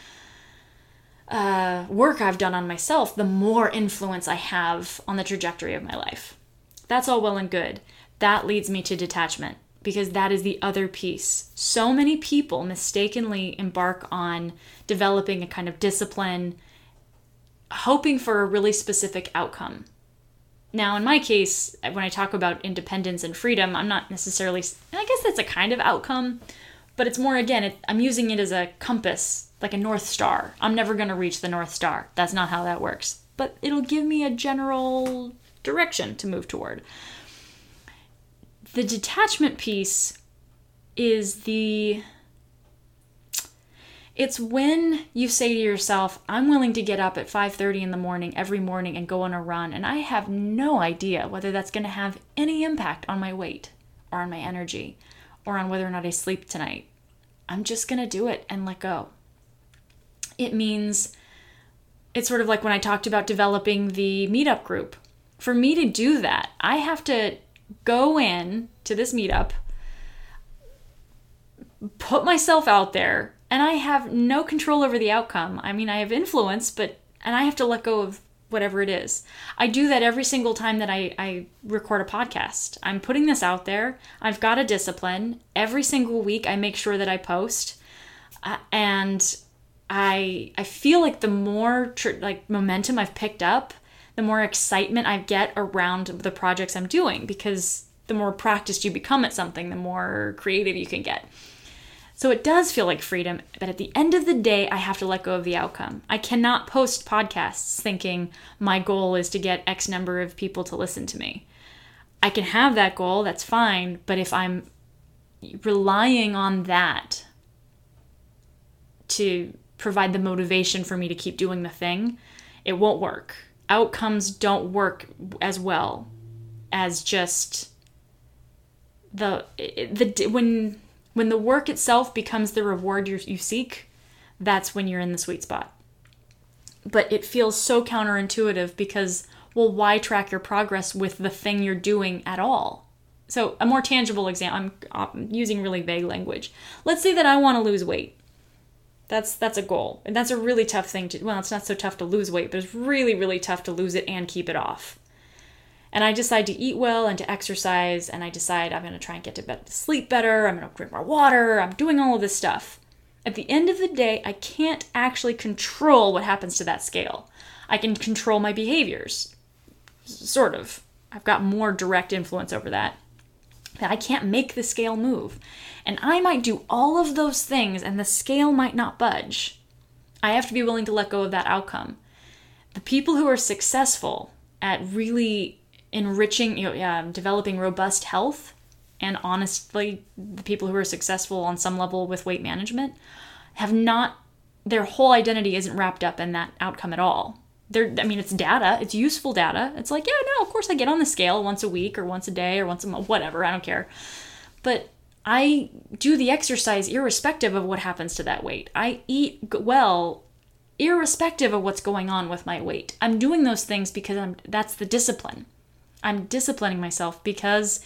uh, work I've done on myself, the more influence I have on the trajectory of my life. That's all well and good. That leads me to detachment because that is the other piece. So many people mistakenly embark on developing a kind of discipline, hoping for a really specific outcome. Now, in my case, when I talk about independence and freedom, I'm not necessarily, I guess that's a kind of outcome, but it's more, again, it, I'm using it as a compass, like a North Star. I'm never going to reach the North Star. That's not how that works. But it'll give me a general direction to move toward. The detachment piece is the it's when you say to yourself, I'm willing to get up at 5:30 in the morning every morning and go on a run and I have no idea whether that's going to have any impact on my weight or on my energy or on whether or not I sleep tonight. I'm just going to do it and let go. It means it's sort of like when I talked about developing the meetup group. For me to do that, I have to go in to this meetup, put myself out there and I have no control over the outcome. I mean, I have influence, but and I have to let go of whatever it is. I do that every single time that I, I record a podcast. I'm putting this out there. I've got a discipline. Every single week, I make sure that I post, uh, and I I feel like the more tr- like momentum I've picked up, the more excitement I get around the projects I'm doing because the more practiced you become at something, the more creative you can get. So it does feel like freedom, but at the end of the day, I have to let go of the outcome. I cannot post podcasts thinking my goal is to get X number of people to listen to me. I can have that goal, that's fine, but if I'm relying on that to provide the motivation for me to keep doing the thing, it won't work. Outcomes don't work as well as just the the when when the work itself becomes the reward you, you seek, that's when you're in the sweet spot. But it feels so counterintuitive because, well, why track your progress with the thing you're doing at all? So, a more tangible example, I'm, I'm using really vague language. Let's say that I want to lose weight. That's that's a goal. And that's a really tough thing to well, it's not so tough to lose weight, but it's really really tough to lose it and keep it off and I decide to eat well and to exercise, and I decide I'm going to try and get to bed to sleep better, I'm going to drink more water, I'm doing all of this stuff. At the end of the day, I can't actually control what happens to that scale. I can control my behaviors, sort of. I've got more direct influence over that. But I can't make the scale move. And I might do all of those things and the scale might not budge. I have to be willing to let go of that outcome. The people who are successful at really enriching, you know, um, developing robust health, and honestly, the people who are successful on some level with weight management have not, their whole identity isn't wrapped up in that outcome at all. They're, I mean, it's data, it's useful data. It's like, yeah, no, of course I get on the scale once a week or once a day or once a month, whatever, I don't care. But I do the exercise irrespective of what happens to that weight. I eat well irrespective of what's going on with my weight. I'm doing those things because I'm that's the discipline. I'm disciplining myself because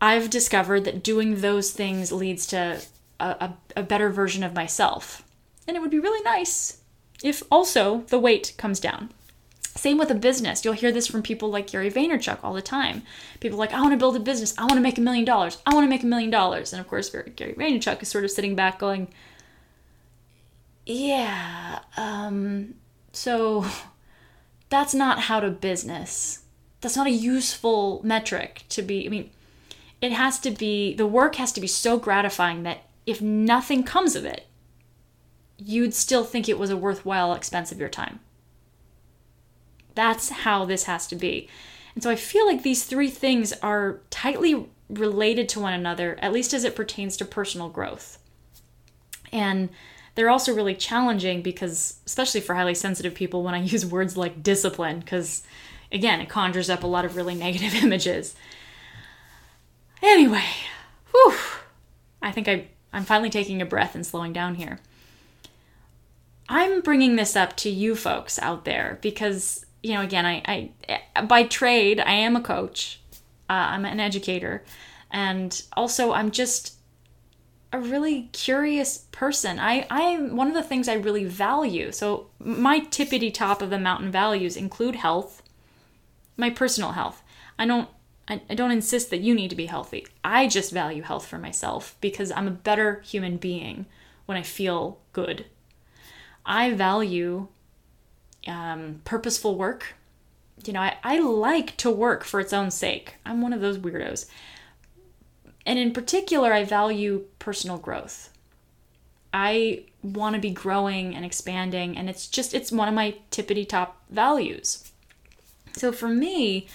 I've discovered that doing those things leads to a, a, a, better version of myself. And it would be really nice if also the weight comes down. Same with a business. You'll hear this from people like Gary Vaynerchuk all the time. People like, I want to build a business. I want to make a million dollars. I want to make a million dollars. And of course, Gary Vaynerchuk is sort of sitting back going, yeah, um, so that's not how to business that's not a useful metric to be. I mean, it has to be, the work has to be so gratifying that if nothing comes of it, you'd still think it was a worthwhile expense of your time. That's how this has to be. And so I feel like these three things are tightly related to one another, at least as it pertains to personal growth. And they're also really challenging because, especially for highly sensitive people, when I use words like discipline, because again, it conjures up a lot of really negative images. Anyway, whew, I think I, I'm finally taking a breath and slowing down here. I'm bringing this up to you folks out there because, you know, again, I, I by trade, I am a coach, uh, I'm an educator, and also I'm just a really curious person. I I'm one of the things I really value. So my tippity top of the mountain values include health, my personal health. I don't I, don't insist that you need to be healthy. I just value health for myself because I'm a better human being when I feel good. I value um, purposeful work. You know, I, I like to work for its own sake. I'm one of those weirdos. And in particular, I value personal growth. I want to be growing and expanding, and it's just, it's one of my tippity top values. So for me,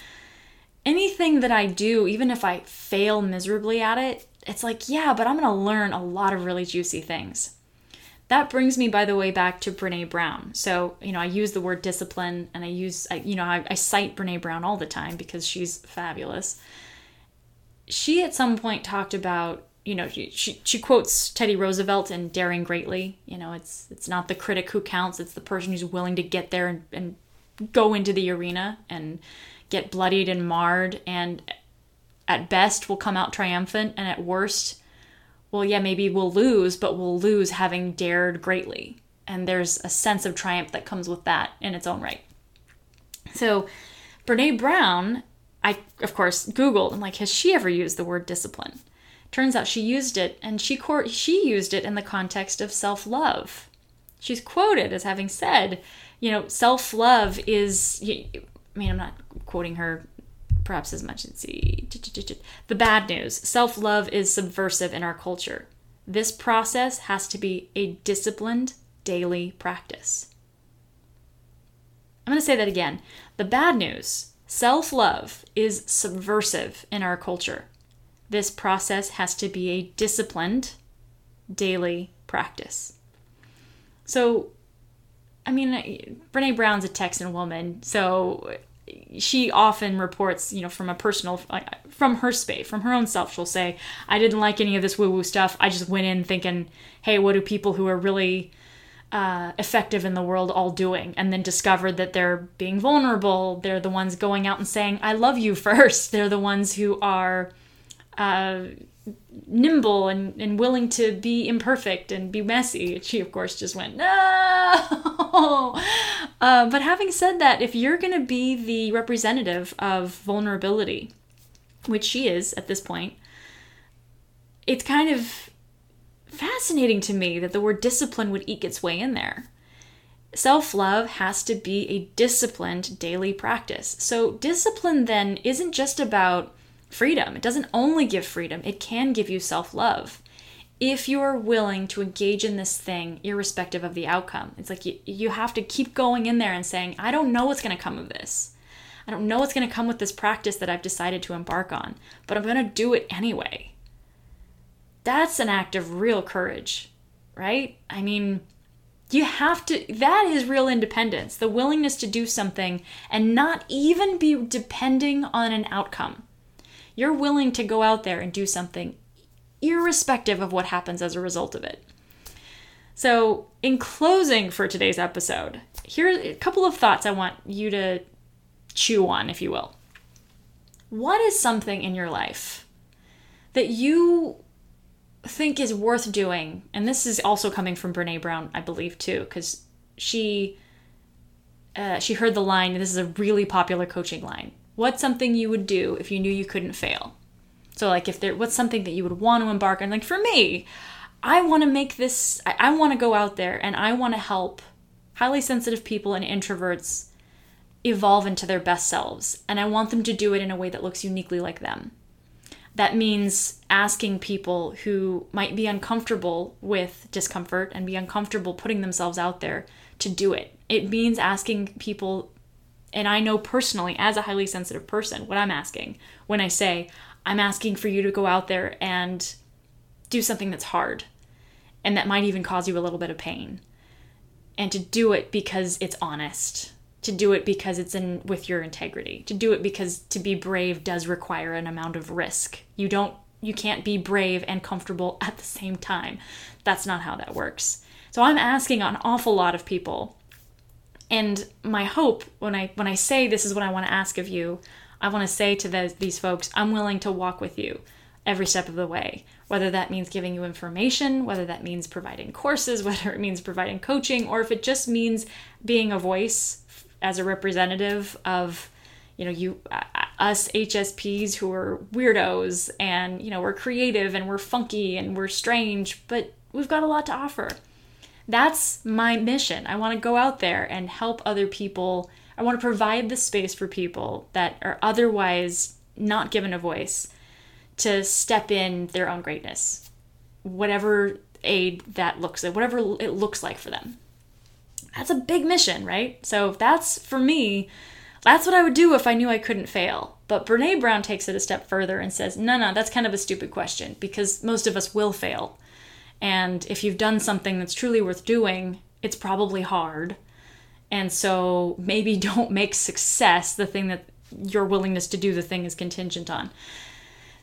anything that I do, even if I fail miserably at it, it's like, yeah, but I'm going to learn a lot of really juicy things. That brings me, by the way, back to Brene Brown. So, you know, I use the word discipline and I use, I, you know, I, I cite Brene Brown all the time because she's fabulous. She at some point talked about, you know, she, she, she quotes Teddy Roosevelt in Daring Greatly. You know, it's it's not the critic who counts, it's the person who's willing to get there and, and go into the arena and get bloodied and marred and at best will come out triumphant and at worst well yeah maybe we'll lose but we'll lose having dared greatly. And there's a sense of triumph that comes with that in its own right. So brene brown i of course googled i'm like has she ever used the word discipline? Turns out she used it and she she used it in the context of self-love she's quoted as having said you know self-love is i mean i'm not quoting her perhaps as much. Let's. The bad news self love is subversive in our culture. This process has to be a disciplined daily practice. I'm going to say that again. The bad news self love is subversive in our culture. This process has to be a disciplined daily practice. So, I mean, Brene Brown's a Texan woman, so she often reports, you know, from a personal, from her space, from her own self, she'll say, I didn't like any of this woo woo stuff. I just went in thinking, hey, what do people who are really uh, effective in the world all doing? And then discovered that they're being vulnerable. They're the ones going out and saying, I love you first. They're the ones who are uh, nimble and, and willing to be imperfect and be messy. She, of course, just went, no. Uh, but having said that, if you're going to be the representative of vulnerability, which she is at this point, it's kind of fascinating to me that the word discipline would eke its way in there. Self love has to be a disciplined daily practice. So, discipline then isn't just about freedom. It doesn't only give freedom, it can give you self love. If you're willing to engage in this thing, irrespective of the outcome, it's like you, you have to keep going in there and saying, I don't know what's going to come of this. I don't know what's going to come with this practice that I've decided to embark on, but I'm going to do it anyway. That's an act of real courage, right? I mean, you have to, that is real independence, the willingness to do something and not even be depending on an outcome. You're willing to go out there and do something irrespective of what happens as a result of it. So, in closing for today's episode, here are a couple of thoughts I want you to chew on, if you will. What is something in your life that you think is worth doing? And this is also coming from Brene Brown, I believe, too, because she uh, she heard the line. This is a really popular coaching line. What's something you would do if you knew you couldn't fail? So, like, if there, what's something that you would want to embark on? Like, for me, I want to make this, I, I want to go out there and I want to help highly sensitive people and introverts evolve into their best selves. And I want them to do it in a way that looks uniquely like them. That means asking people who might be uncomfortable with discomfort and be uncomfortable putting themselves out there to do it. It means asking people and I know personally, as a highly sensitive person, what I'm asking when I say, I'm asking for you to go out there and do something that's hard. and that might even cause you a little bit of pain. And to do it because it's honest, to do it because it's in with your integrity, to do it because to be brave does require an amount of risk. You don't you can't be brave and comfortable at the same time. That's not how that works. So I'm asking an awful lot of people. And my hope when I when I say this is what I want to ask of you, I want to say to the, these folks, I'm willing to walk with you every step of the way. Whether that means giving you information, whether that means providing courses, whether it means providing coaching, or if it just means being a voice as a representative of, you know, you uh, us HSPs who are weirdos and, you know, we're creative and we're funky and we're strange, but we've got a lot to offer. That's my mission. I want to go out there and help other people. I want to provide the space for people that are otherwise not given a voice to step in their own greatness, whatever aid that looks like, whatever it looks like for them. That's a big mission, right? So that's for me, that's what I would do if I knew I couldn't fail. But Brene Brown takes it a step further and says, no, no, that's kind of a stupid question because most of us will fail. And if you've done something that's truly worth doing, it's probably hard. And so maybe don't make success the thing that your willingness to do the thing is contingent on.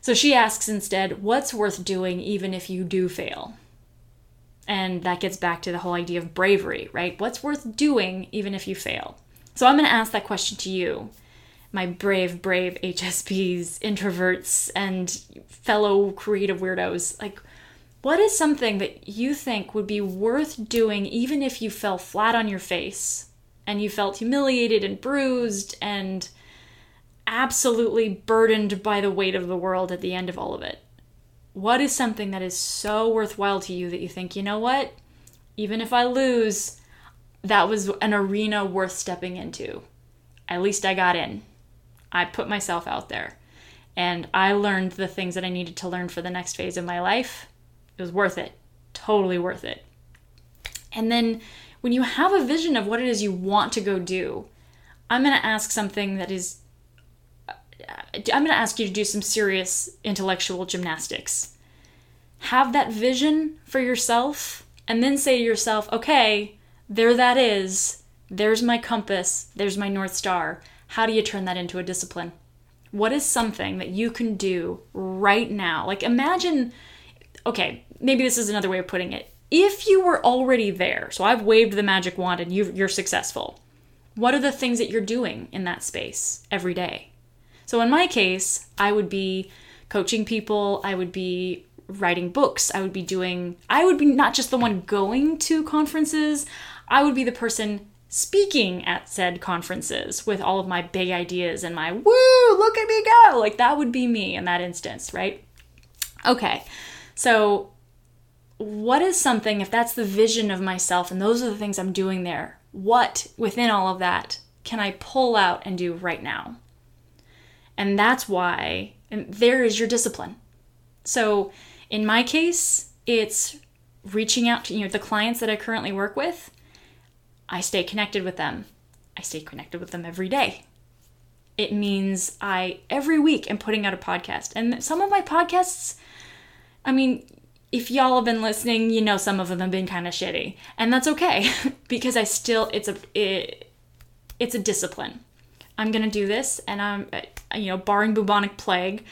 So she asks instead, what's worth doing even if you do fail? And that gets back to the whole idea of bravery, right? What's worth doing even if you fail? So I'm going to ask that question to you, my brave, brave HSPs, introverts, and fellow creative weirdos. Like, what is something that you think would be worth doing even if you fell flat on your face and you felt humiliated and bruised and absolutely burdened by the weight of the world at the end of all of it? What is something that is so worthwhile to you that you think, you know what? Even if I lose, that was an arena worth stepping into. At least I got in. I put myself out there. And I learned the things that I needed to learn for the next phase of my life. It was worth it. Totally worth it. And then when you have a vision of what it is you want to go do, I'm going to ask something that is uh, I'm going to ask you to do some serious intellectual gymnastics. Have that vision for yourself, and then say to yourself, okay, there that is. There's my compass. There's my North Star. How do you turn that into a discipline? What is something that you can do right now? Like, imagine, okay, maybe this is another way of putting it. If you were already there, so I've waved the magic wand and you are successful, what are the things that you're doing in that space every day? So in my case, I would be coaching people, I would be writing books, I would be doing, I would be not just the one going to conferences, I would be the person speaking at said conferences with all of my big ideas and my woo, look at me go. Like that would be me in that instance, right? Okay, so what is something, if that's the vision of myself and those are the things I'm doing there, what within all of that can I pull out and do right now? And that's why, and there is your discipline. So in my case, it's reaching out to you know the clients that I currently work with. I stay connected with them. I stay connected with them every day. It means I every week am putting out a podcast. And some of my podcasts, I mean, if y'all have been listening, you know some of them have been kind of shitty. And that's okay because I still it's a it, it's a discipline. I'm to do this and I'm you know, barring bubonic plague,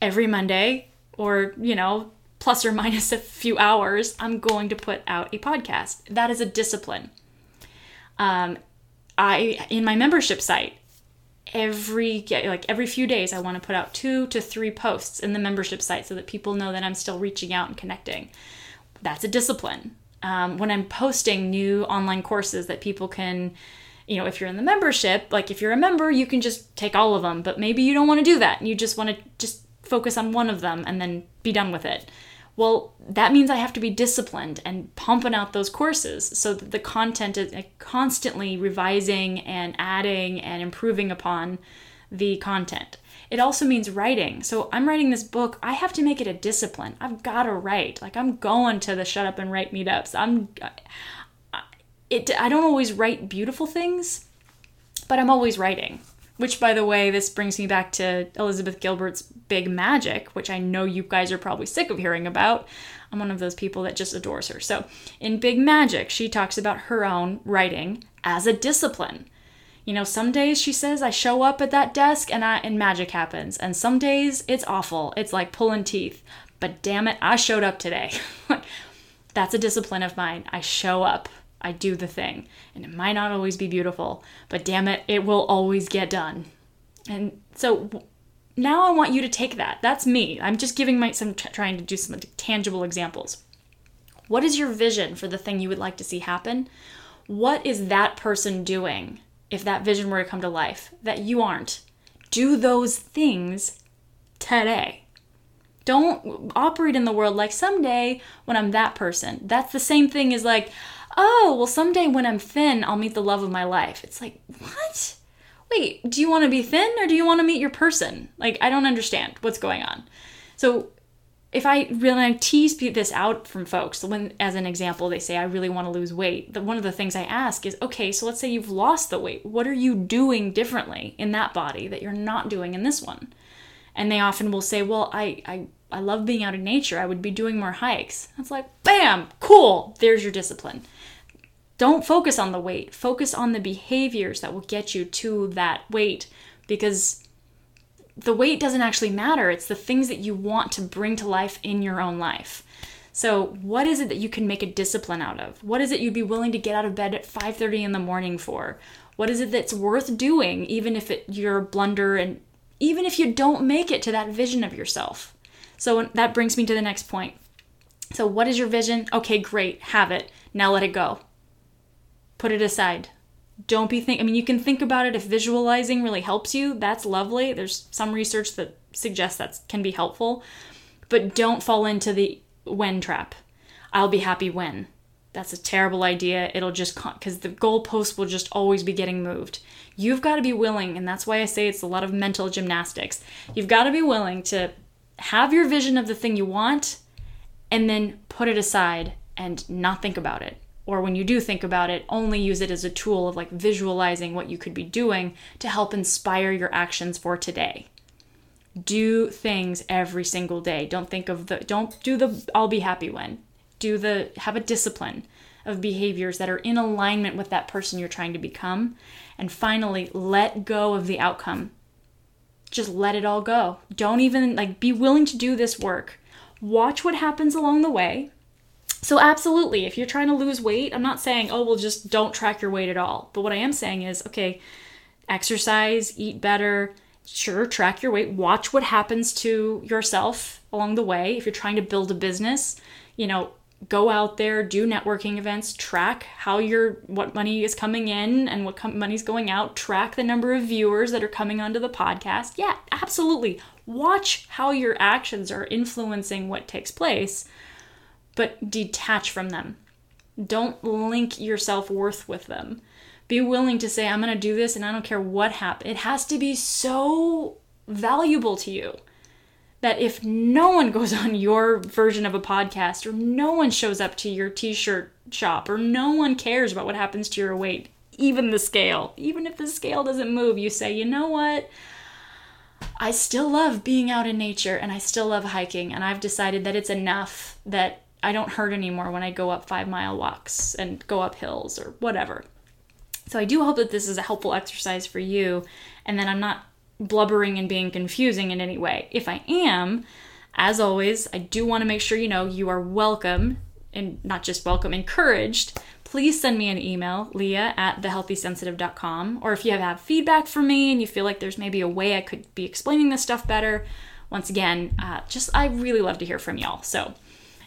every Monday or, you know, plus or minus a few hours, I'm going to put out a podcast. That is a discipline. Um, I in my membership site, every like every few days, I want to put out two to three posts in the membership site so that people know that I'm still reaching out and connecting. That's a discipline. Um, when I'm posting new online courses that people can you know, if you're in the membership, like if you're a member, you can just take all of them, but maybe you don't want to do that and you just want to just focus on one of them and then be done with it. Well, that means I have to be disciplined and pumping out those courses so that the content is constantly revising and adding and improving upon the content. It also means writing. So I'm writing this book. I have to make it a discipline. I've got to write. Like I'm going to the shut up and write meetups. I'm it I don't always write beautiful things, but I'm always writing, which, by the way, this brings me back to Elizabeth Gilbert's Big Magic, which I know you guys are probably sick of hearing about. I'm one of those people that just adores her. So, in Big Magic, she talks about her own writing as a discipline. You know, some days she says I show up at that desk and I and magic happens, and some days it's awful. It's like pulling teeth. But damn it, I showed up today. That's a discipline of mine. I show up. I do the thing. And it might not always be beautiful, but damn it, it will always get done. And so now I want you to take that. That's me. I'm just giving my some trying to do some tangible examples. What is your vision for the thing you would like to see happen? What is that person doing if that vision were to come to life that you aren't? Do those things today. Don't operate in the world like someday when I'm that person. That's the same thing as like, oh, well, someday when I'm thin, I'll meet the love of my life. It's like, what? Wait, do you want to be thin or do you want to meet your person? Like, I don't understand what's going on. So, if I really tease this out from folks, when as an example they say I really want to lose weight, the, one of the things I ask is, okay, so let's say you've lost the weight. What are you doing differently in that body that you're not doing in this one? And they often will say, well, I I I love being out in nature. I would be doing more hikes. It's like, bam, cool. There's your discipline. Don't focus on the weight. Focus on the behaviors that will get you to that weight because the weight doesn't actually matter. It's the things that you want to bring to life in your own life. So, what is it that you can make a discipline out of? What is it you'd be willing to get out of bed at 5:30 in the morning for? What is it that's worth doing even if it you're a blunder and even if you don't make it to that vision of yourself? So, that brings me to the next point. So, what is your vision? Okay, great. Have it. Now let it go put it aside. Don't be think I mean you can think about it if visualizing really helps you, that's lovely. There's some research that suggests that can be helpful. But don't fall into the when trap. I'll be happy when. That's a terrible idea. It'll just because the goalpost will just always be getting moved. You've got to be willing, and that's why I say it's a lot of mental gymnastics. You've got to be willing to have your vision of the thing you want and then put it aside and not think about it or when you do think about it, only use it as a tool of like visualizing what you could be doing to help inspire your actions for today. Do things every single day. Don't think of the, don't do the I'll be happy when. Do the, have a discipline of behaviors that are in alignment with that person you're trying to become. And finally, let go of the outcome. Just let it all go. Don't even like be willing to do this work. Watch what happens along the way so, absolutely, if you're trying to lose weight, I'm not saying, oh, well, just don't track your weight at all. But what I am saying is, okay, exercise, eat better, sure, track your weight, watch what happens to yourself along the way. If you're trying to build a business, you know, go out there, do networking events, track how your what money is coming in and what com- money's going out, track the number of viewers that are coming onto the podcast. Yeah, absolutely. Watch how your actions are influencing what takes place but detach from them. Don't link your self worth with them. Be willing to say, I'm going to do this and I don't care what happens. It has to be so valuable to you that if no one goes on your version of a podcast or no one shows up to your t shirt shop or no one cares about what happens to your weight, even the scale, even if the scale doesn't move, you say, you know what? I still love being out in nature and I still love hiking, and I've decided that it's enough that I don't hurt anymore when I go up five mile walks and go up hills or whatever. So I do hope that this is a helpful exercise for you and that I'm not blubbering and being confusing in any way. If I am, as always, I do want to make sure you know you are welcome and not just welcome, encouraged. Please send me an email, leah at thehealthysensitive.com. Or if you have, have feedback for me and you feel like there's maybe a way I could be explaining this stuff better, once again, uh, just I really love to hear from y'all. So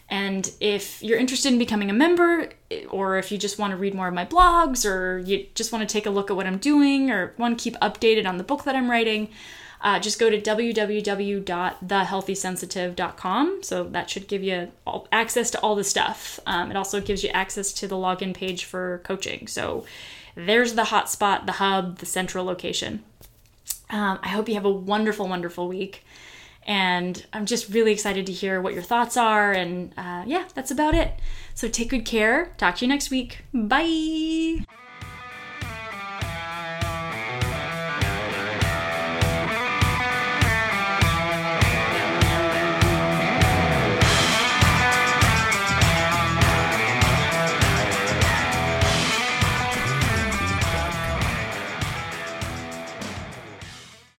and if you're interested in becoming a member, or if you just want to read more of my blogs, or you just want to take a look at what I'm doing, or want to keep updated on the book that I'm writing, uh, just go to www.thehealthysensitive.com. So that should give you all, access to all the stuff. Um, it also gives you access to the login page for coaching. So there's the hotspot, the hub, the central location. Um, I hope you have a wonderful, wonderful week. And I'm just really excited to hear what your thoughts are. And uh, yeah, that's about it. So take good care. Talk to you next week. Bye.